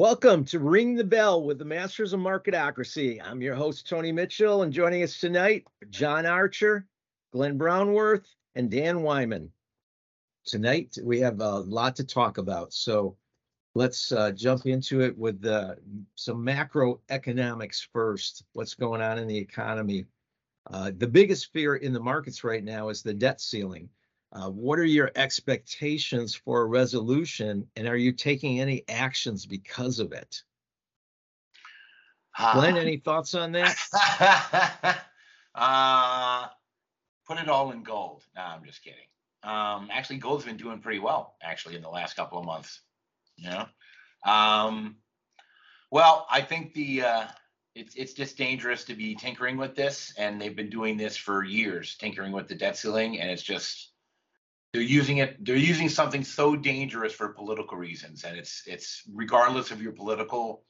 Welcome to Ring the Bell with the Masters of Marketocracy. I'm your host, Tony Mitchell, and joining us tonight, John Archer, Glenn Brownworth, and Dan Wyman. Tonight, we have a lot to talk about. So let's uh, jump into it with uh, some macroeconomics first. What's going on in the economy? Uh, the biggest fear in the markets right now is the debt ceiling. Uh, what are your expectations for a resolution, and are you taking any actions because of it? Glenn, any thoughts on that? uh, put it all in gold. No, I'm just kidding. Um, actually, gold's been doing pretty well, actually, in the last couple of months. You know, um, well, I think the uh, it's it's just dangerous to be tinkering with this, and they've been doing this for years, tinkering with the debt ceiling, and it's just they're using it they're using something so dangerous for political reasons and it's it's regardless of your political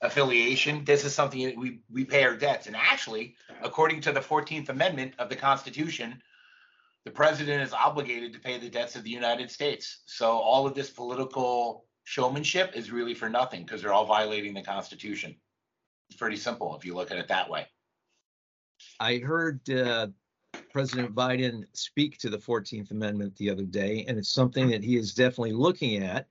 affiliation this is something that we we pay our debts. And actually according to the 14th amendment of the constitution the president is obligated to pay the debts of the united states. So all of this political showmanship is really for nothing because they're all violating the constitution. It's pretty simple if you look at it that way. I heard uh, President Biden speak to the 14th Amendment the other day, and it's something that he is definitely looking at.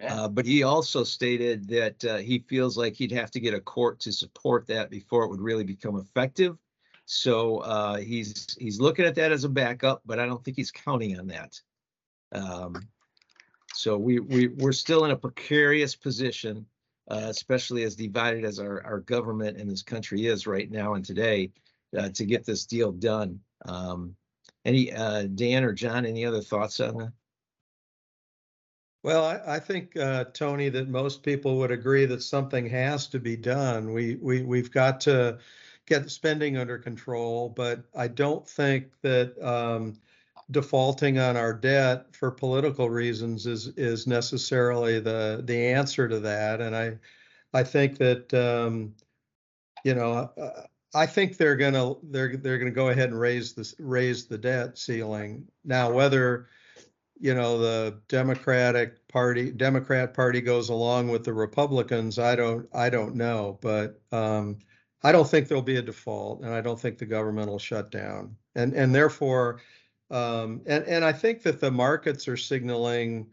Yeah. Uh, but he also stated that uh, he feels like he'd have to get a court to support that before it would really become effective. So uh, he's he's looking at that as a backup, but I don't think he's counting on that. Um, so we we we're still in a precarious position, uh, especially as divided as our our government in this country is right now and today, uh, to get this deal done. Um, any uh, Dan or John, any other thoughts on that? Well, I, I think uh, Tony that most people would agree that something has to be done. We we we've got to get spending under control, but I don't think that um, defaulting on our debt for political reasons is is necessarily the the answer to that. And I I think that um, you know uh, I think they're gonna they're they're gonna go ahead and raise this raise the debt ceiling. Now whether you know the Democratic Party Democrat Party goes along with the Republicans, I don't I don't know, but um, I don't think there'll be a default, and I don't think the government will shut down, and and therefore, um, and and I think that the markets are signaling,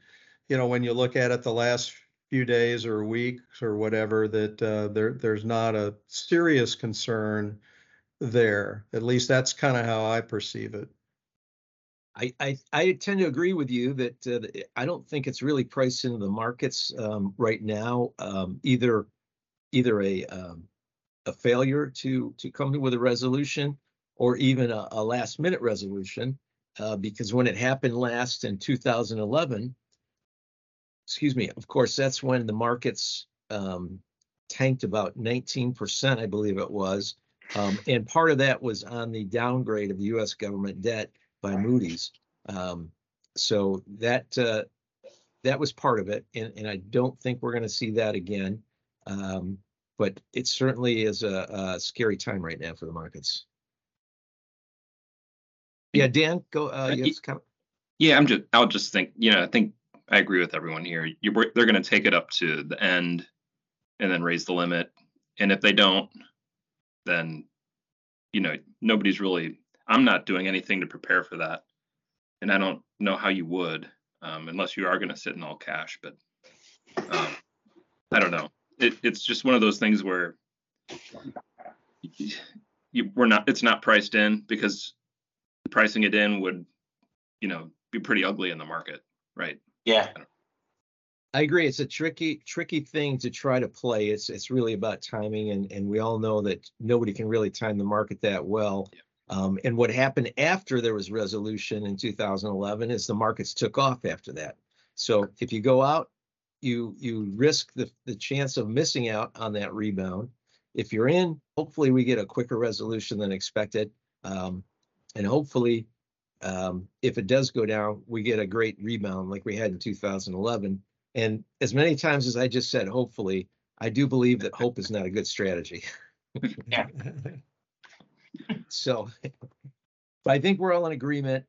you know, when you look at it, the last few days or weeks or whatever that uh, there there's not a serious concern there. At least that's kind of how I perceive it. I, I, I tend to agree with you that uh, I don't think it's really priced into the markets um, right now. Um, either either a um, a failure to to come with a resolution or even a, a last minute resolution, uh, because when it happened last in 2011, excuse me, of course, that's when the markets um, tanked about 19%, I believe it was. Um, and part of that was on the downgrade of the US government debt by Moody's. Um, so that uh, that was part of it. And, and I don't think we're going to see that again. Um, but it certainly is a, a, scary time right now for the markets. Yeah, Dan, go. Uh, yeah, I'm just. I'll just think. You know, I think I agree with everyone here. You, they're going to take it up to the end and then raise the limit. And if they don't, then, you know, nobody's really, I'm not doing anything to prepare for that. And I don't know how you would, um, unless you are going to sit in all cash. But um, I don't know. It, it's just one of those things where you, we're not, it's not priced in because pricing it in would, you know, be pretty ugly in the market, right? Yeah. I agree. It's a tricky, tricky thing to try to play. It's it's really about timing, and and we all know that nobody can really time the market that well. Yeah. Um, and what happened after there was resolution in 2011 is the markets took off after that. So if you go out, you you risk the the chance of missing out on that rebound. If you're in, hopefully we get a quicker resolution than expected, um, and hopefully um, if it does go down, we get a great rebound like we had in 2011. And as many times as I just said, hopefully, I do believe that hope is not a good strategy. so, but I think we're all in agreement.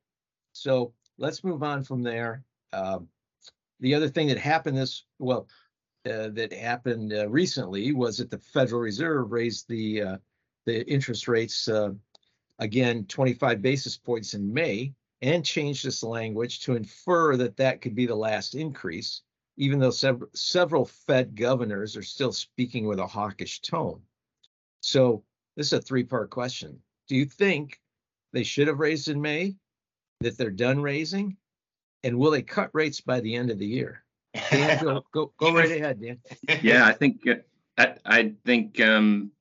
So let's move on from there. Um, the other thing that happened this well, uh, that happened uh, recently was that the Federal Reserve raised the uh, the interest rates uh, again 25 basis points in May and changed this language to infer that that could be the last increase, even though sev- several Fed governors are still speaking with a hawkish tone. So this is a three-part question. Do you think they should have raised in May? That they're done raising? And will they cut rates by the end of the year? Dan, go, go, go right ahead, Dan. Yeah, I think uh, I, I think um,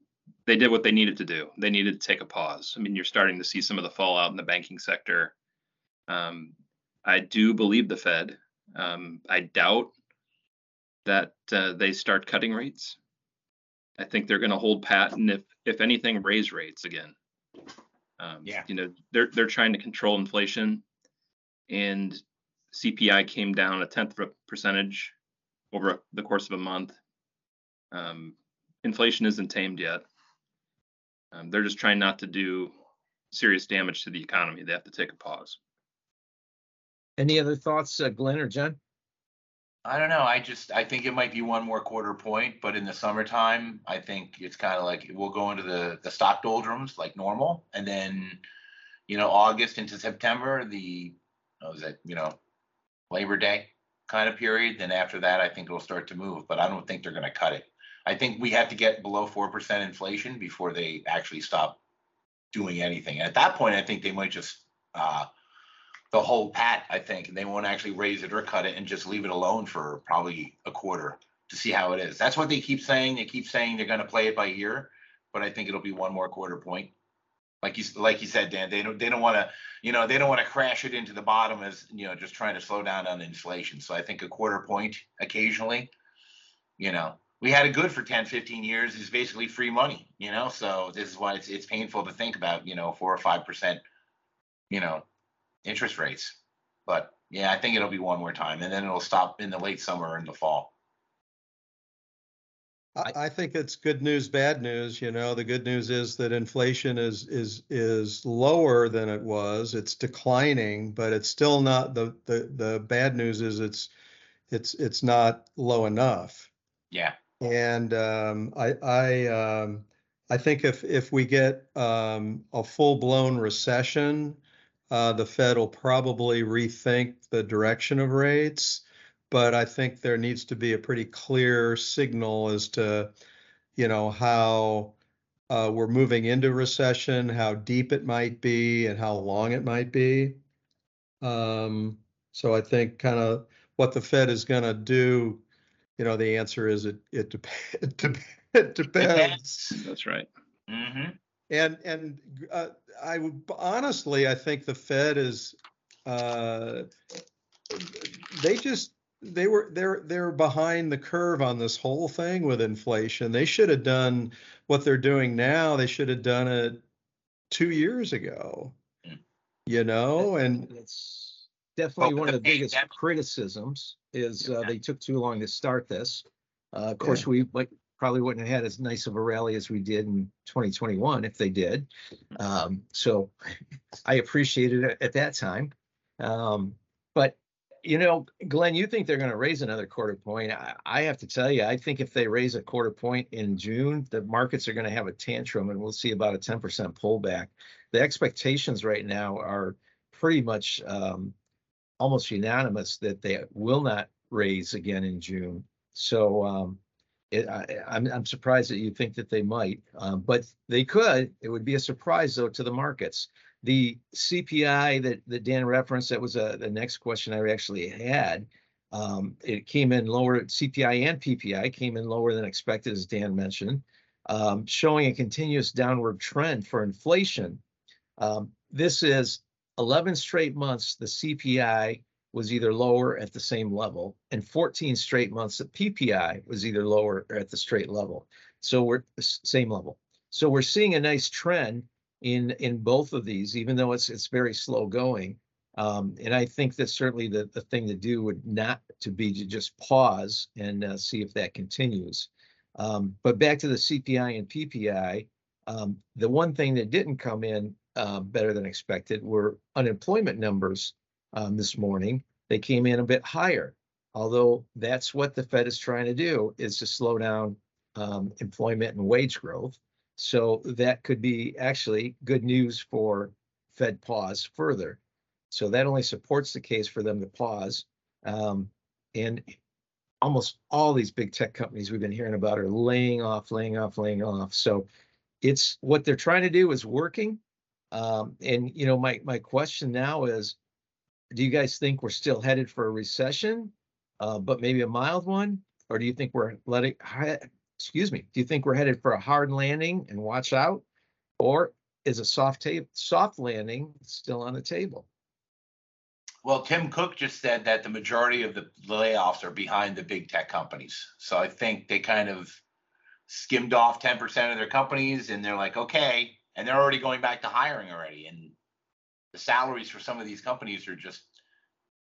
they did what they needed to do. They needed to take a pause. I mean, you're starting to see some of the fallout in the banking sector. Um, I do believe the Fed. Um, I doubt that uh, they start cutting rates. I think they're going to hold pat, and if if anything, raise rates again. Um, Yeah. You know, they're they're trying to control inflation, and CPI came down a tenth of a percentage over the course of a month. Um, inflation isn't tamed yet. Um, they're just trying not to do serious damage to the economy. They have to take a pause. Any other thoughts, uh, Glenn or John? I don't know. I just I think it might be one more quarter point, but in the summertime, I think it's kind of like we'll go into the the stock doldrums like normal, and then you know August into September, the what was it you know Labor Day kind of period. Then after that, I think it'll start to move, but I don't think they're going to cut it. I think we have to get below four percent inflation before they actually stop doing anything. And at that point, I think they might just uh, the whole pat, I think, and they won't actually raise it or cut it and just leave it alone for probably a quarter to see how it is. That's what they keep saying. They keep saying they're going to play it by ear, but I think it'll be one more quarter point. Like you like you said, Dan, they don't they don't want to you know they don't want to crash it into the bottom as you know just trying to slow down on inflation. So I think a quarter point occasionally, you know, we had it good for 10, 15 years. It's basically free money, you know. So this is why it's it's painful to think about, you know, four or five percent, you know, interest rates. But yeah, I think it'll be one more time, and then it'll stop in the late summer and the fall. I, I think it's good news, bad news. You know, the good news is that inflation is is is lower than it was. It's declining, but it's still not the the the bad news is it's it's it's not low enough. Yeah, And um, I I um, I think if if we get um, a full blown recession, uh, the Fed will probably rethink the direction of rates. But I think there needs to be a pretty clear signal as to, you know, how uh, we're moving into recession, how deep it might be, and how long it might be. Um, so I think kind of what the Fed is going to do, you know, the answer is it it, dep- it, dep- it depends. That's right. hmm And and uh, I would honestly, I think the Fed is, uh, they just they were they're they're behind the curve on this whole thing with inflation. They should have done what they're doing now. They should have done it two years ago. Mm. You know, and It's definitely one of the the biggest criticisms is uh, they took too long to start this. Uh, of course, we like, probably wouldn't have had as nice of a rally as we did in 2021 if they did. Um, so I appreciated it at that time. Um, but you know, Glenn, you think they're going to raise another quarter point? I, I have to tell you, I think if they raise a quarter point in June, the markets are going to have a tantrum, and we'll see about a 10% pullback. The expectations right now are pretty much um, almost unanimous that they will not raise again in June. So um, it, I, I'm, I'm surprised that you think that they might, um, but they could. It would be a surprise though to the markets. The CPI that, that Dan referenced, that was uh the next question I actually had. Um, it came in lower, CPI and PPI came in lower than expected, as Dan mentioned, um, showing a continuous downward trend for inflation. Um, this is 11 straight months, the CPI was either lower at the same level, and 14 straight months, the PPI was either lower or at the straight level. So we're same level. So we're seeing a nice trend in in both of these, even though it's it's very slow going. Um, and I think that certainly the, the thing to do would not to be to just pause and uh, see if that continues. Um, but back to the CPI and PPI, um, the one thing that didn't come in uh, better than expected were unemployment numbers um, this morning. They came in a bit higher, although that's what the Fed is trying to do is to slow down um, employment and wage growth. So that could be actually good news for Fed pause further. So that only supports the case for them to pause. Um, and almost all these big tech companies we've been hearing about are laying off, laying off, laying off. So it's what they're trying to do is working. Um, and you know, my my question now is, do you guys think we're still headed for a recession, uh, but maybe a mild one, or do you think we're letting? Excuse me. Do you think we're headed for a hard landing and watch out, or is a soft tape soft landing still on the table? Well, Tim Cook just said that the majority of the layoffs are behind the big tech companies. So I think they kind of skimmed off 10% of their companies and they're like, okay. And they're already going back to hiring already. And the salaries for some of these companies are just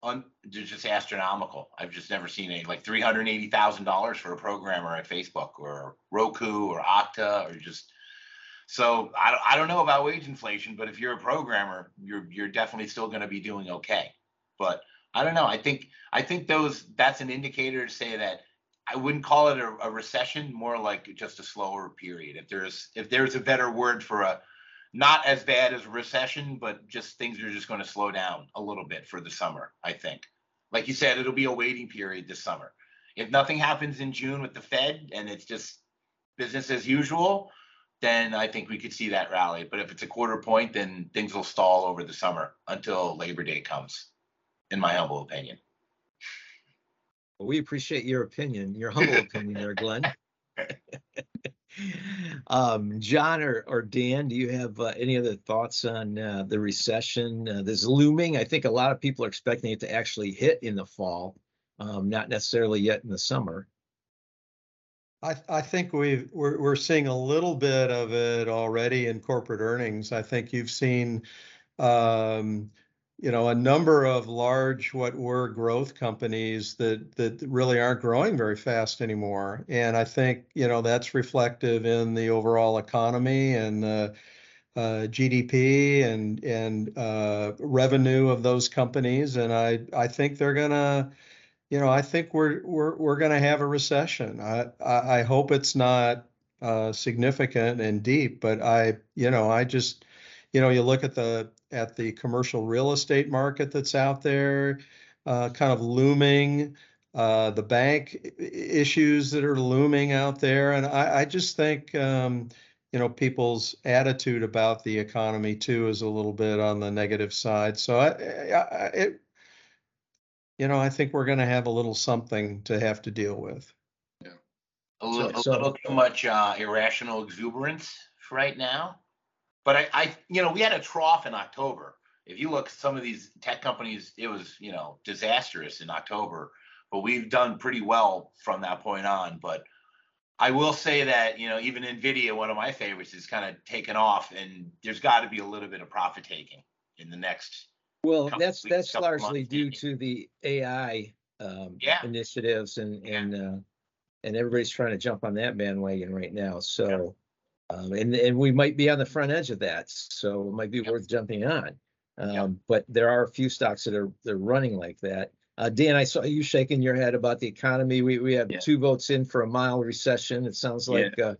un, they're just astronomical. I've just never seen a like $380,000 for a programmer at Facebook or Roku or Okta or just so I, I don't know about wage inflation, but if you're a programmer, you're you're definitely still going to be doing okay. But I don't know. I think I think those that's an indicator to say that I wouldn't call it a, a, recession, more like just a slower period. If there's if there's a better word for a not as bad as a recession, but just things are just going to slow down a little bit for the summer. I think, like you said, it'll be a waiting period this summer. If nothing happens in June with the Fed and it's just business as usual, then I think we could see that rally. But if it's a quarter point, then things will stall over the summer until Labor Day comes in my humble opinion. Well, we appreciate your opinion, your humble opinion there, Glenn. um, John or, or Dan, do you have uh, any other thoughts on uh, the recession uh, that's looming? I think a lot of people are expecting it to actually hit in the fall, um, not necessarily yet in the summer. I, I think we we're, we're seeing a little bit of it already in corporate earnings. I think you've seen um, you know, a number of large what were growth companies that that really aren't growing very fast anymore. And I think you know that's reflective in the overall economy and uh, uh, GDP and and uh, revenue of those companies. And I I think they're gonna, you know, I think we're we're we're gonna have a recession. I I, I hope it's not uh, significant and deep, but I you know I just you know you look at the at the commercial real estate market that's out there, uh, kind of looming, uh, the bank issues that are looming out there. And I, I just think, um, you know, people's attitude about the economy too is a little bit on the negative side. So I, I it, you know, I think we're going to have a little something to have to deal with. Yeah. A little, so, a little too much uh, irrational exuberance right now. But I, I, you know, we had a trough in October. If you look at some of these tech companies, it was, you know, disastrous in October. But we've done pretty well from that point on. But I will say that, you know, even Nvidia, one of my favorites, is kind of taken off, and there's got to be a little bit of profit taking in the next. Well, that's that's largely due to the AI um, yeah. initiatives, and and uh, and everybody's trying to jump on that bandwagon right now. So. Um, and and we might be on the front edge of that, so it might be yep. worth jumping on. Um, yep. But there are a few stocks that are they're running like that. Uh, Dan, I saw you shaking your head about the economy. We we have yeah. two votes in for a mild recession. It sounds like. Yeah. Uh,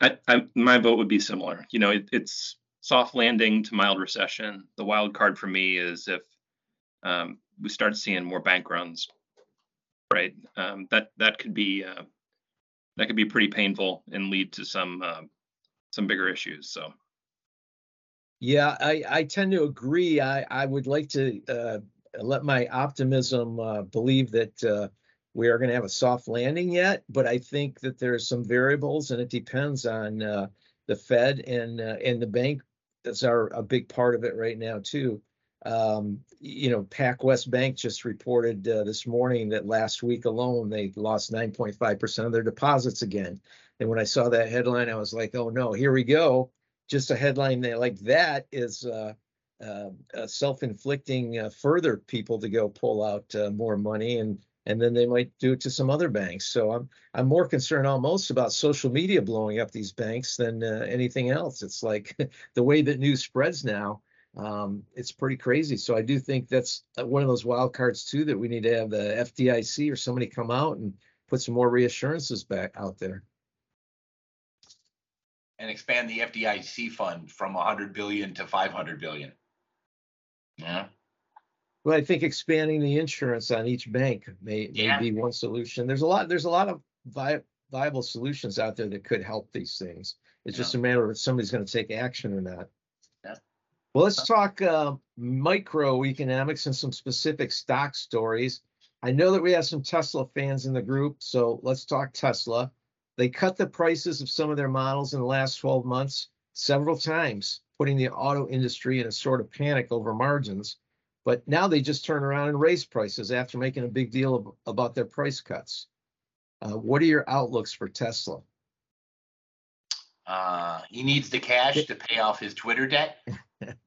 I, I, my vote would be similar. You know, it, it's soft landing to mild recession. The wild card for me is if um, we start seeing more bank runs, right? Um, that that could be uh, that could be pretty painful and lead to some uh, some bigger issues. So. Yeah, I, I tend to agree. I, I would like to uh, let my optimism uh, believe that uh, we are going to have a soft landing yet, but I think that there are some variables and it depends on uh, the Fed and uh, and the bank. That's our a big part of it right now too. Um, you know, PacWest Bank just reported uh, this morning that last week alone they lost 9.5% of their deposits again. And when I saw that headline, I was like, oh no, here we go. Just a headline that, like that is uh, uh, uh self-inflicting uh, further people to go pull out uh, more money and and then they might do it to some other banks. So I'm I'm more concerned almost about social media blowing up these banks than anything else. It's like the way that news spreads now um, it's pretty crazy. So I do think that's uh, one of those wild cards too that we need to have the FDIC or somebody come out and put some more reassurances back out there. And expand the FDIC fund from 100 billion to 500 billion. Yeah. Well, I think expanding the insurance on each bank may, may Yeah. be one solution. There's a lot, there's a lot of vi- viable solutions out there that could help these things. It's just a matter of if somebody's gonna take action or not. Well, let's talk, uh, microeconomics and some specific stock stories. I know that we have some Tesla fans in the group, so let's talk Tesla. They cut the prices of some of their models in the last twelve months several times, putting the auto industry in a sort of panic over margins. But now they just turn around and raise prices after making a big deal of, about their price cuts. Uh, what are your outlooks for Tesla? Uh, he needs the cash to pay off his Twitter debt.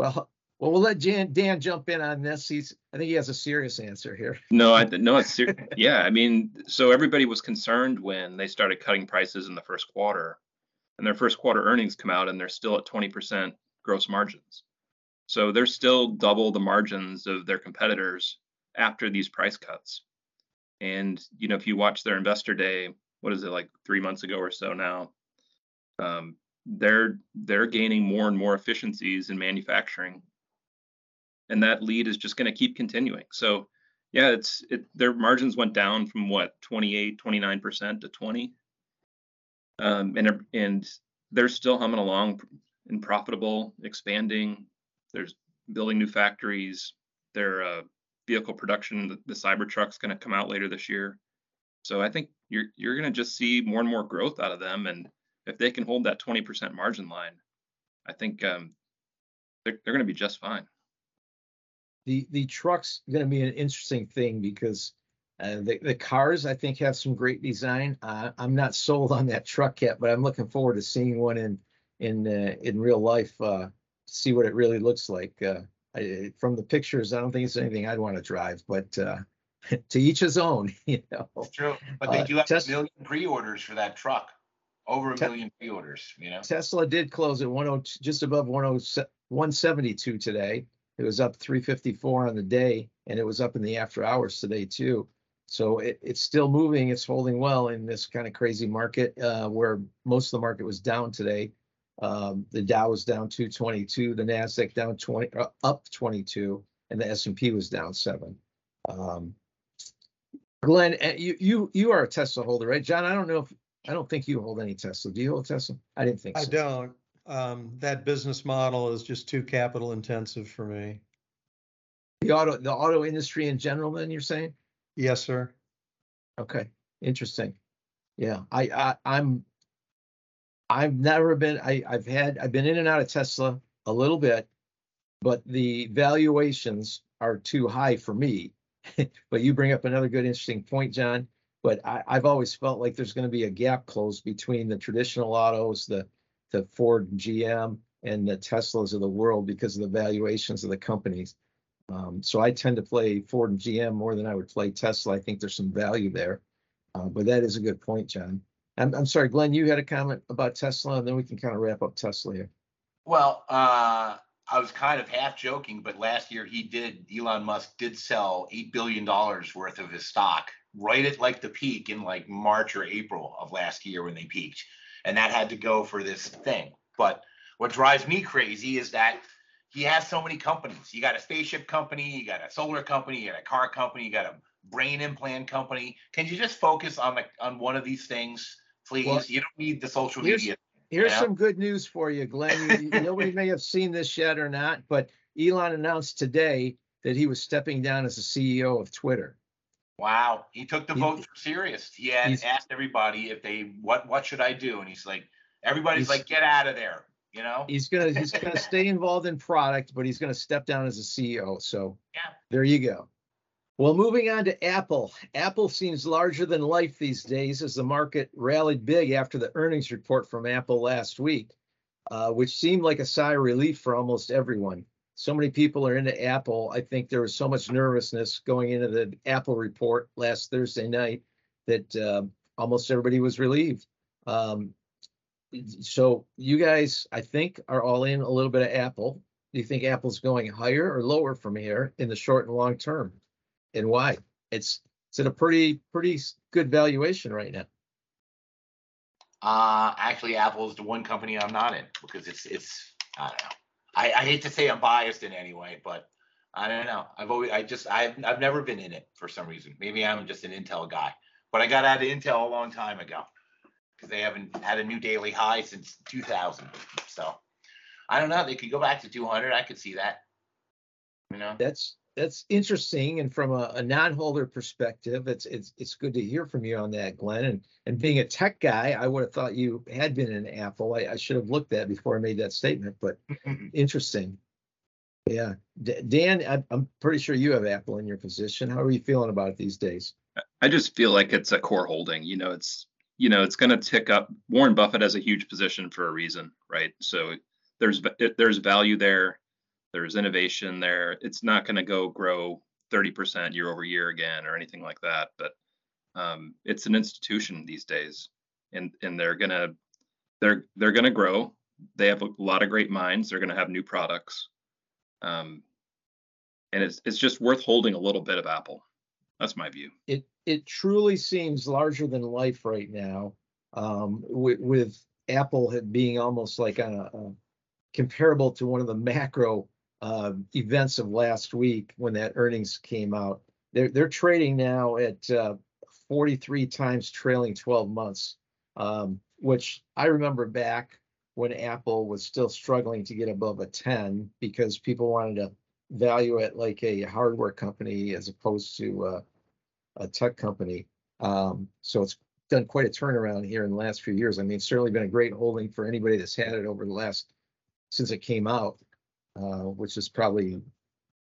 Well, well, we'll let Jan, Dan jump in on this. He's, I think he has a serious answer here. No, I no, it's ser- yeah. I mean, so everybody was concerned when they started cutting prices in the first quarter, and their first quarter earnings come out, and they're still at 20% gross margins. So they're still double the margins of their competitors after these price cuts. And you know, if you watch their investor day, what is it like three months ago or so now? Um, they're they're gaining more and more efficiencies in manufacturing. And that lead is just going to keep continuing. So yeah it's it their margins went down from what 28 29% to 20 um, and and they're still humming along and profitable expanding. There's building new factories. Their uh, vehicle production the, the cybertruck's going to come out later this year. So i think you're you're going to just see more and more growth out of them and if they can hold that 20% margin line i think um, they're, they're going to be just fine The, the truck's gonna be an interesting thing because uh, the, the cars, I think, have some great design. Uh, I'm not sold on that truck yet, but I'm looking forward to seeing one in, in, uh, in real life, uh, to see what it really looks like. Uh, I, from the pictures, I don't think it's anything I'd want to drive, but, uh, to each his own, you know. True. But they do have Tes- a million pre-orders for that truck. Over a Te- million pre-orders, you know? Tesla did close at 10 just above 10 172 today. It was up 354 on the day and it was up in the after hours today too. So it, it's still moving, it's holding well in this kind of crazy market uh, where most of the market was down today. Um, the Dow was down 222, the Nasdaq down 20 uh, up 22 and the S&P was down 7. Um, Glenn, uh, you you you are a Tesla holder, right? John, I don't know if I don't think you hold any Tesla. Do you hold Tesla? I didn't think I so. I don't. Um, that business model is just too capital intensive for me. The auto, the auto industry in general, then you're saying? Yes, sir. Okay, interesting. Yeah, I, I, I'm, I've never been, I, I've had, I've been in and out of Tesla a little bit, but the valuations are too high for me. But you bring up another good, interesting point, John. But I, I've always felt like there's gonna be a gap closed between the traditional autos, the, the Ford GM and the Teslas of the world because of the valuations of the companies. Um, so I tend to play Ford and GM more than I would play Tesla. I think there's some value there. Uh, but that is a good point, John. I'm, I'm sorry, Glenn, you had a comment about Tesla, and then we can kind of wrap up Tesla here. Well, uh, I was kind of half joking, but last year he did, Elon Musk did sell $8 billion worth of his stock right at like the peak in like March or April of last year when they peaked. And that had to go for this thing. But what drives me crazy is that he has so many companies. You got a spaceship company, you got a solar company, you got a car company, you got a brain implant company. Can you just focus on the on one of these things, please? Well, you don't need the social here's- media. Here's some good news for you, Glenn. You- Nobody may have seen this yet or not, but Elon announced today that he was stepping down as the CEO of Twitter. Wow, he took the He- vote for serious. He had asked everybody if they what what should I do, and he's like, everybody's He's- like, get out of there, you know? He's gonna he's gonna stay involved in product, but he's gonna step down as a CEO. So Yeah. there you go. Well, moving on to Apple. Apple seems larger than life these days as the market rallied big after the earnings report from Apple last week, uh, which seemed like a sigh of relief for almost everyone. So many people are into Apple. I think there was so much nervousness going into the Apple report last Thursday night that uh, almost everybody was relieved. Um, so you guys, I think, are all in a little bit of Apple. Do you think Apple's going higher or lower from here in the short and long term? And why? It's it's at a pretty pretty good valuation right now. Uh, actually, Apple is the one company I'm not in because it's it's I don't know. I, I hate to say I'm biased in any way, but I don't know. I've always I just I've I've never been in it for some reason. Maybe I'm just an Intel guy, but I got out of Intel a long time ago because they haven't had a new daily high since 2000. So I don't know. They could go back to 200. I could see that. You know. That's that's interesting. And from a, a non-holder perspective, it's it's it's good to hear from you on that, Glenn. And and being a tech guy, I would have thought you had been in Apple. I, I should have looked at before I made that statement, but interesting. Yeah, D- Dan, I, I'm pretty sure you have Apple in your position. How are you feeling about it these days? I just feel like it's a core holding. You know, it's you know it's going to tick up. Warren Buffett has a huge position for a reason, right? So there's there's value there. There's innovation there. It's not going to go grow 30% year over year again or anything like that. But um, it's an institution these days, and and they're gonna they're they're gonna grow. They have a lot of great minds. They're gonna have new products, um, and it's it's just worth holding a little bit of Apple. That's my view. it it truly seems larger than life right now um with, with apple being almost like a, a comparable to one of the macro uh, events of last week when that earnings came out they're they're trading now at uh, 43 times trailing 12 months um which i remember back when apple was still struggling to get above a 10 because people wanted to value it like a hardware company as opposed to uh a tech company. Um, so it's done quite a turnaround here in the last few years. I mean, it's certainly been a great holding for anybody that's had it over the last since it came out, uh, which is probably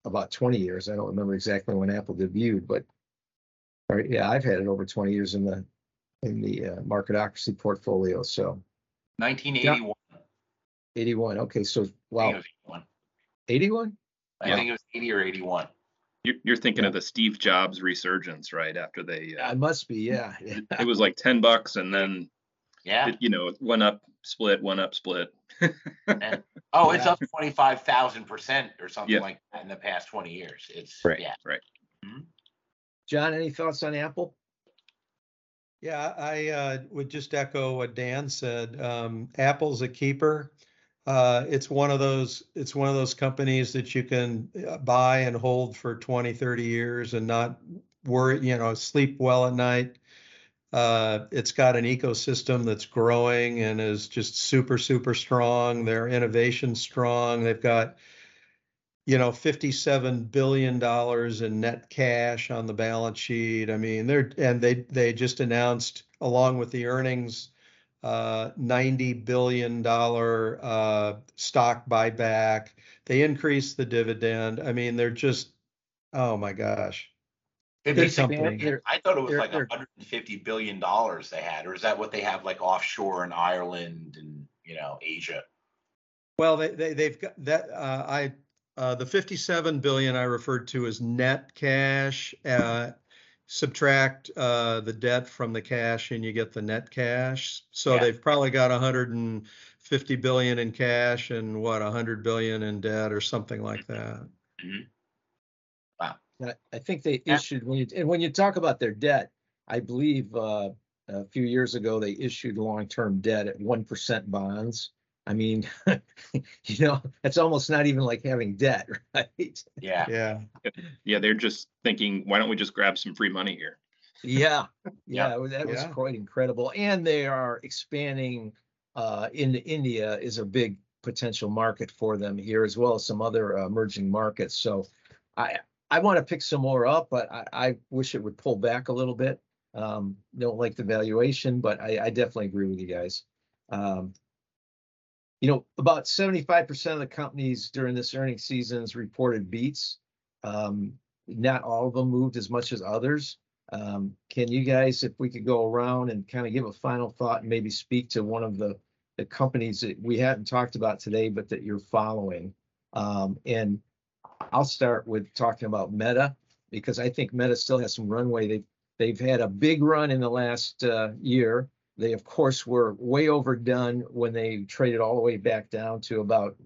about 20 years. I don't remember exactly when Apple debuted, but all right, yeah, I've had it over 20 years in the in the uh, marketocracy portfolio. So 1981. 81. Okay, so I think it wow, was 81. 81. I Yeah. think it was 80 or 81. You're, you're thinking Yeah. of the Steve Jobs resurgence, right? After they, I uh, must be, yeah. it, it was like 10 bucks and then, Yeah. it, you know, one up, split, one up, split. Oh, it's Yeah. up 25,000% or something Yeah. like that in the past 20 years. It's, Right, yeah. right. John, any thoughts on Apple? Yeah, I uh, would just echo what Dan said. Um, Apple's a keeper. Uh, it's one of those it's one of those companies that you can uh, buy and hold for 20, 30 years and not worry, you know, sleep well at night. Uh, it's got an ecosystem that's growing and is just super, super strong. Their innovation strong. They've got, you know, $57 billion in net cash on the balance sheet. I mean, they're, and they, they just announced along with the earnings, uh, $90 billion, uh, stock buyback. They increased the dividend. I mean, they're just, oh my gosh. They Good basically- company. I thought it was like 150 billion dollars they had, or is that what they have like offshore in Ireland and you know Asia? Well, they, they, they've got that, uh, I, uh, the 57 billion I referred to as net cash, uh, subtract, uh, the debt from the cash and you get the net cash. So Yeah. they've probably got 150 billion in cash and what, 100 billion in debt or something like that. I I think they issued when you and when you talk about their debt, I believe uh, a few years ago they issued long-term debt at one percent bonds. I mean, you know, it's almost not even like having debt, right? Yeah. Yeah. Yeah, they're just thinking, why don't we just grab some free money here? Yeah, Yeah. yeah, that was Yeah. quite incredible. And they are expanding uh, into India is a big potential market for them here, as well as some other uh, emerging markets. So I I want to pick some more up, but I, I wish it would pull back a little bit. Um, don't like the valuation, but I, I definitely agree with you guys. Um, you know, about 75% of the companies during this earnings season's reported beats. Um, not all of them moved as much as others. Um, can you guys, if we could go around and kind of give a final thought and maybe speak to one of the, the companies that we hadn't talked about today, but that you're following? Um, and I'll start with talking about Meta because I think Meta still has some runway. They've, they've had a big run in the last uh, year. they of course were way overdone when they traded all the way back down to about,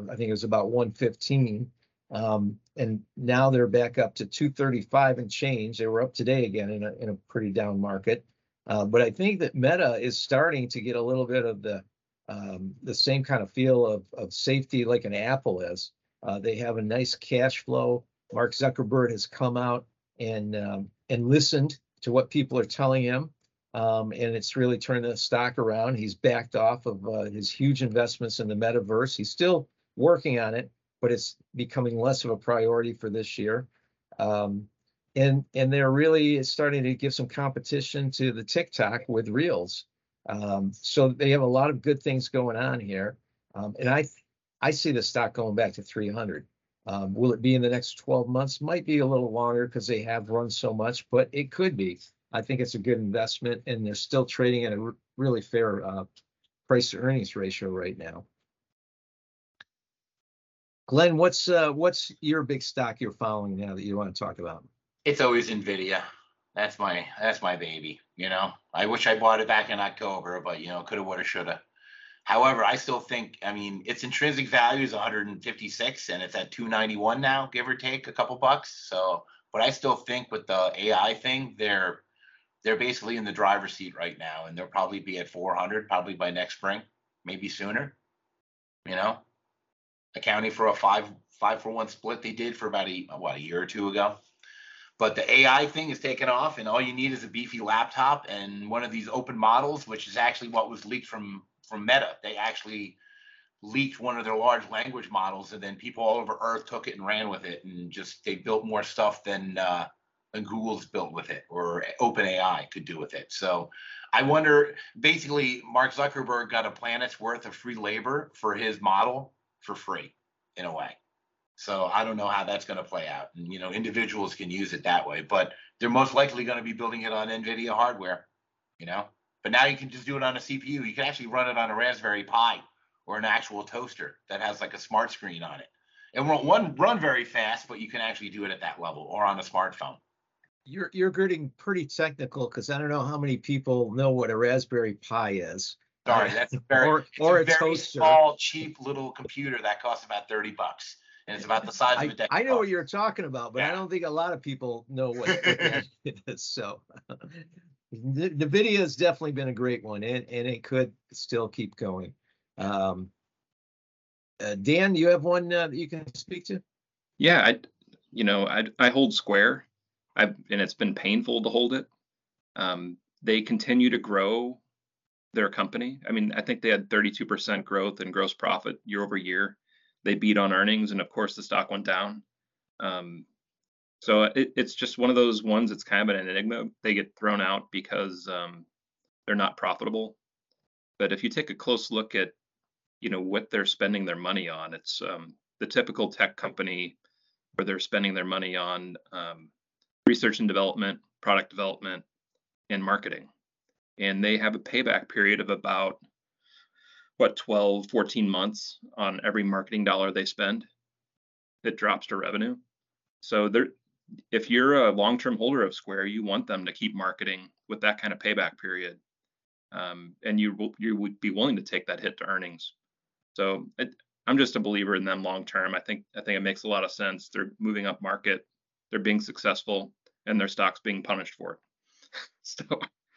I think it was about 115. Um, and now they're back up to 235 and change. They were up today again in a, in a pretty down market. Uh, but I think that Meta is starting to get a little bit of the um, the same kind of feel of, of safety like an Apple is. Uh, they have a nice cash flow. Mark Zuckerberg has come out and um, and listened to what people are telling him, um, and it's really turned the stock around. He's backed off of uh, his huge investments in the metaverse. He's still working on it, but it's becoming less of a priority for this year. Um, and and they're really starting to give some competition to the TikTok with Reels. Um, so they have a lot of good things going on here, um, and I I see the stock going back to 300. Um, will it be in the next 12 months? Might be a little longer because they have run so much, but it could be. I think it's a good investment, and they're still trading at a r- really fair uh, price to earnings ratio right now. Glenn, what's uh, what's your big stock you're following now that you want to talk about? It's always Nvidia. That's my that's my baby. You know, I wish I bought it back in October, but you know, coulda, woulda, shoulda. However, I still think, I mean, its intrinsic value is 156 and it's at 291 now, give or take a couple bucks. So, but I still think with the AI thing, they're they're basically in the driver's seat right now, and they'll probably be at 400 probably by next spring, maybe sooner. You know, accounting for a five five for one split they did for about a what a year or two ago. But the AI thing is taken off, and all you need is a beefy laptop and one of these open models, which is actually what was leaked from from Meta. They actually leaked one of their large language models, and then people all over Earth took it and ran with it, and just they built more stuff than uh, than Google's built with it or OpenAI could do with it. So I wonder. Basically, Mark Zuckerberg got a planet's worth of free labor for his model for free, in a way. So I don't know how that's going to play out. And you know, individuals can use it that way, but they're most likely going to be building it on NVIDIA hardware. You know, but now you can just do it on a CPU. You can actually run it on a Raspberry Pi or an actual toaster that has like a smart screen on it. It won't one run very fast, but you can actually do it at that level or on a smartphone. You're you're getting pretty technical because I don't know how many people know what a Raspberry Pi is. Sorry, that's a very, or, or a, a very toaster. small, cheap little computer that costs about 30 bucks. And it's about the size I, of a deck. I know what you're talking about, but I don't think a lot of people know what, what that is. So, the, the Nvidia has definitely been a great one, and, and it could still keep going. Um, uh, Dan, you have one uh, that you can speak to? Yeah, I, you know, I I hold Square, I and it's been painful to hold it. Um, they continue to grow their company. I mean, I think they had 32% growth in gross profit year over year. They beat on earnings, and of course, the stock went down. Um, so it, it's just one of those ones that's kind of an enigma. They get thrown out because um, they're not profitable. But if you take a close look at, you know, what they're spending their money on, it's um, the typical tech company where they're spending their money on um, research and development, product development, and marketing. And they have a payback period of about what 12 14 months on every marketing dollar they spend it drops to revenue so there if you're a long-term holder of square you want them to keep marketing with that kind of payback period. Um, and you you would be willing to take that hit to earnings. So i'm just a believer in them long term i think i think it makes a lot of sense. They're moving up market they're being successful and their stock's being punished for it. So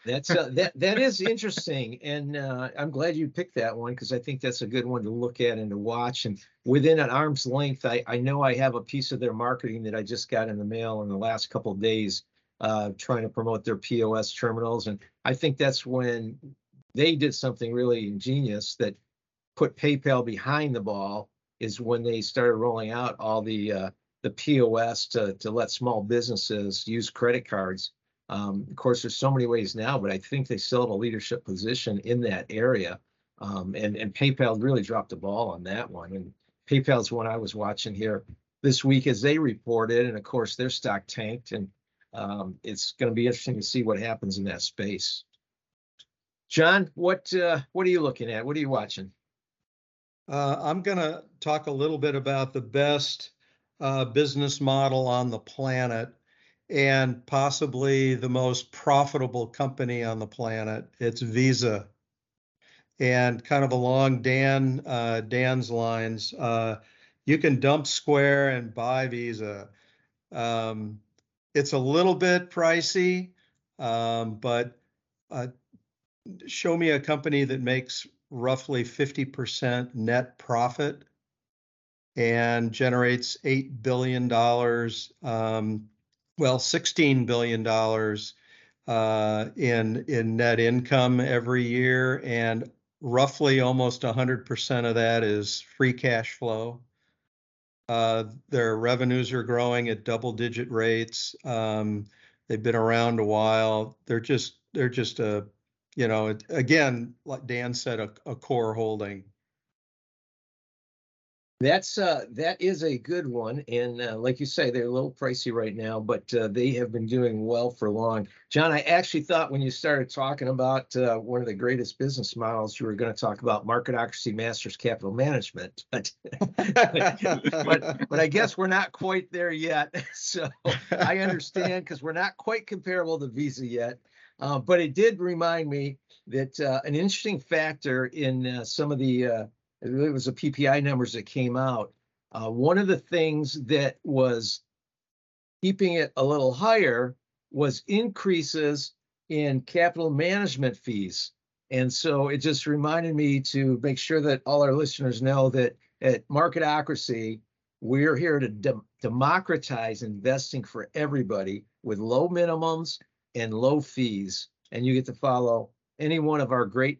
That's uh, that that is interesting, and uh, I'm glad you picked that one because I think that's a good one to look at and to watch. And within an arm's length, I I know I have a piece of their marketing that I just got in the mail in the last couple of days, uh, trying to promote their POS terminals, and I think that's when they did something really ingenious that put PayPal behind the ball. Is when they started rolling out all the uh, the POS to to let small businesses use credit cards. Um, of course, there's so many ways now, but I think they still have a leadership position in that area. Um, and, and PayPal really dropped the ball on that one. And PayPal's one I was watching here this week as they reported, and of course their stock tanked. And um, it's going to be interesting to see what happens in that space. John, what uh, what are you looking at? What are you watching? Uh, I'm going to talk a little bit about the best uh, business model on the planet. And possibly the most profitable company on the planet. It's Visa. And kind of along Dan uh, Dan's lines, uh, you can dump Square and buy Visa. Um, it's a little bit pricey, um, but uh, show me a company that makes roughly 50% net profit and generates $8 billion, um, well, $16 billion uh, in, in net income every year. And roughly almost 100% of that is free cash flow. Uh, their revenues are growing at double digit rates. Um, they've been around a while. They're just, they're just a, you know, again, like Dan said, a, a core holding. That's uh, that is a good one, and uh, like you say, they're a little pricey right now, but uh, they have been doing well for long. John, I actually thought when you started talking about uh, one of the greatest business models, you were going to talk about Marketocracy Masters Capital Management, but but but I guess we're not quite there yet. So I understand because we're not quite comparable to Visa yet. Uh, but it did remind me that uh, an interesting factor in uh, some of the it was the PPI numbers that came out. Uh, one of the things that was keeping it a little higher was increases in capital management fees. And so it just reminded me to make sure that all our listeners know that at Marketocracy, we're here to de- democratize investing for everybody with low minimums and low fees. And you get to follow any one of our great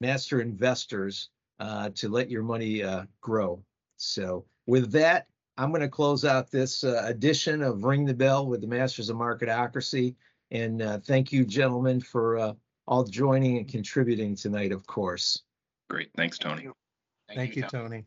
master investors uh, to let your money uh, grow. So with that, I'm going to close out this uh, edition of Ring the Bell with the Masters of Marketocracy. And uh, thank you, gentlemen, for uh, all joining and contributing tonight, of course. Great. Thanks, Tony. Thank you. Thank you, Tom. Tony.